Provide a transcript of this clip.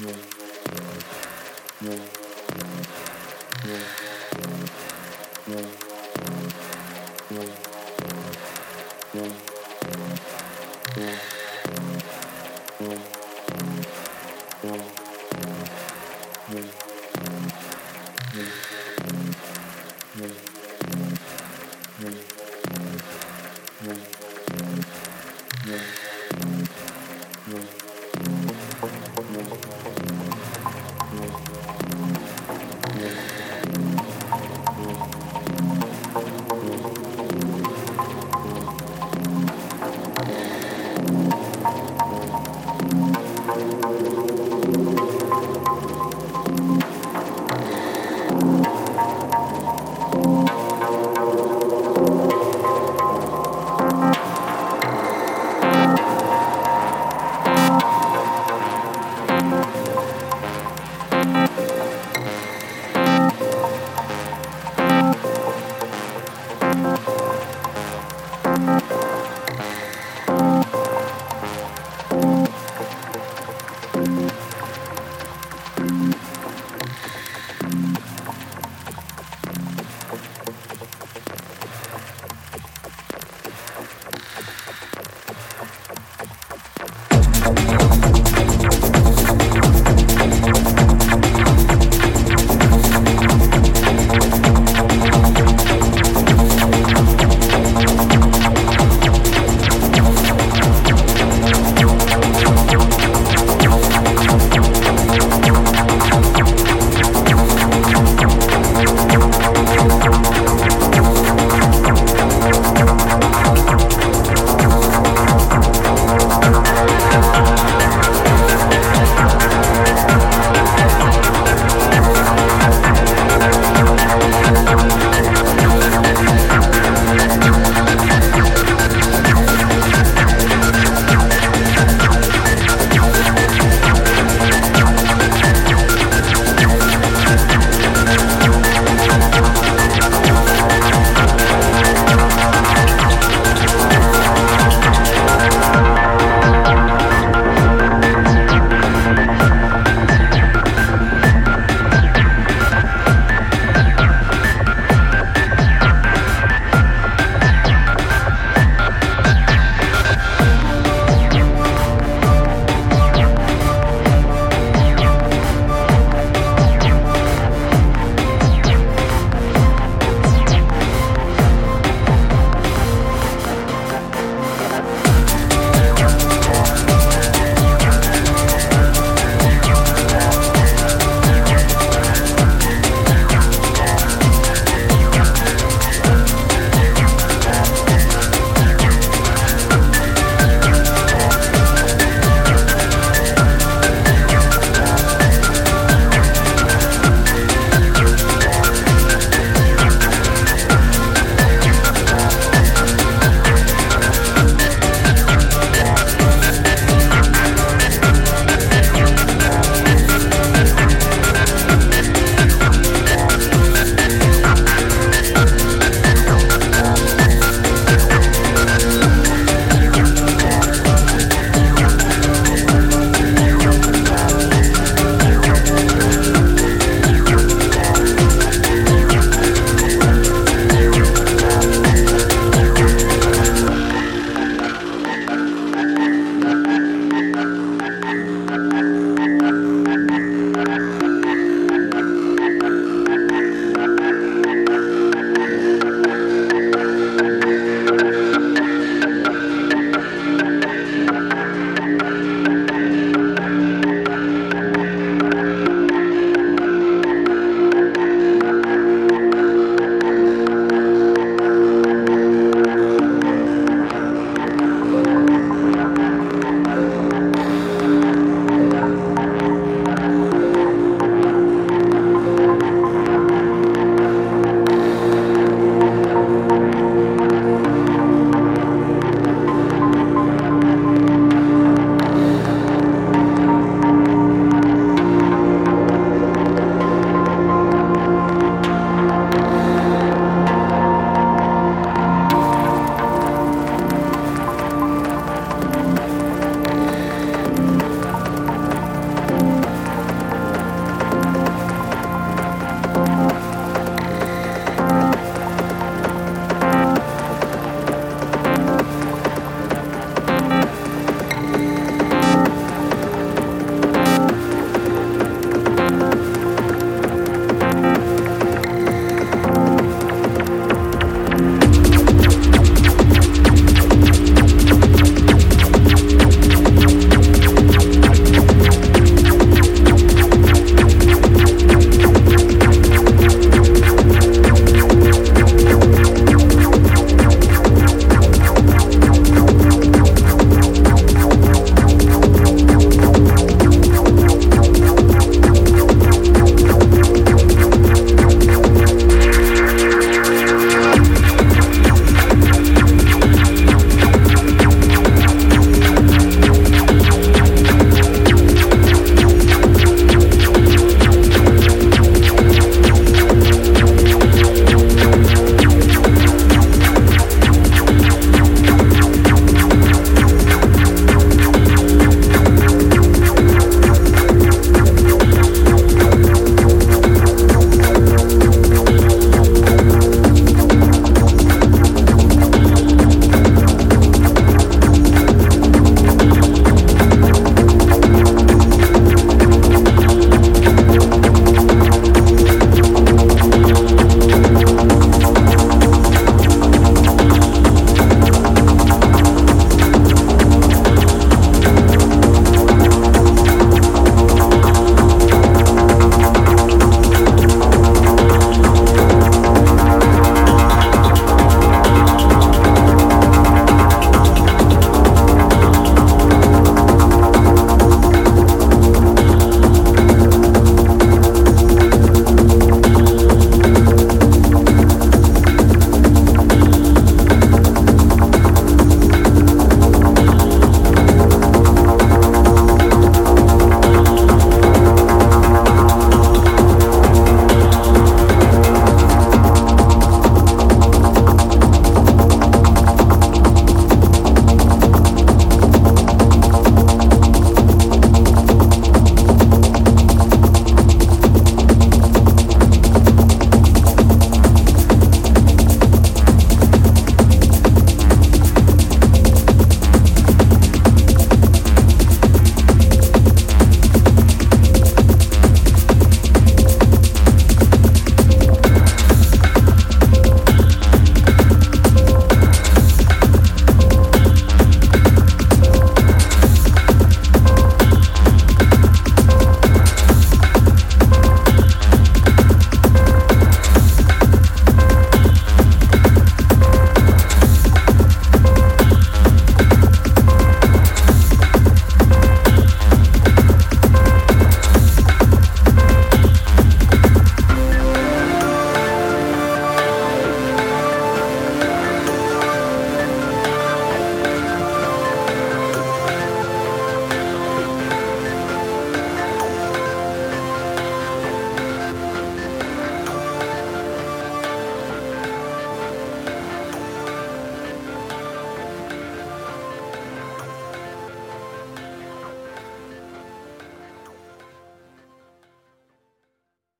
Yeah. Yeah.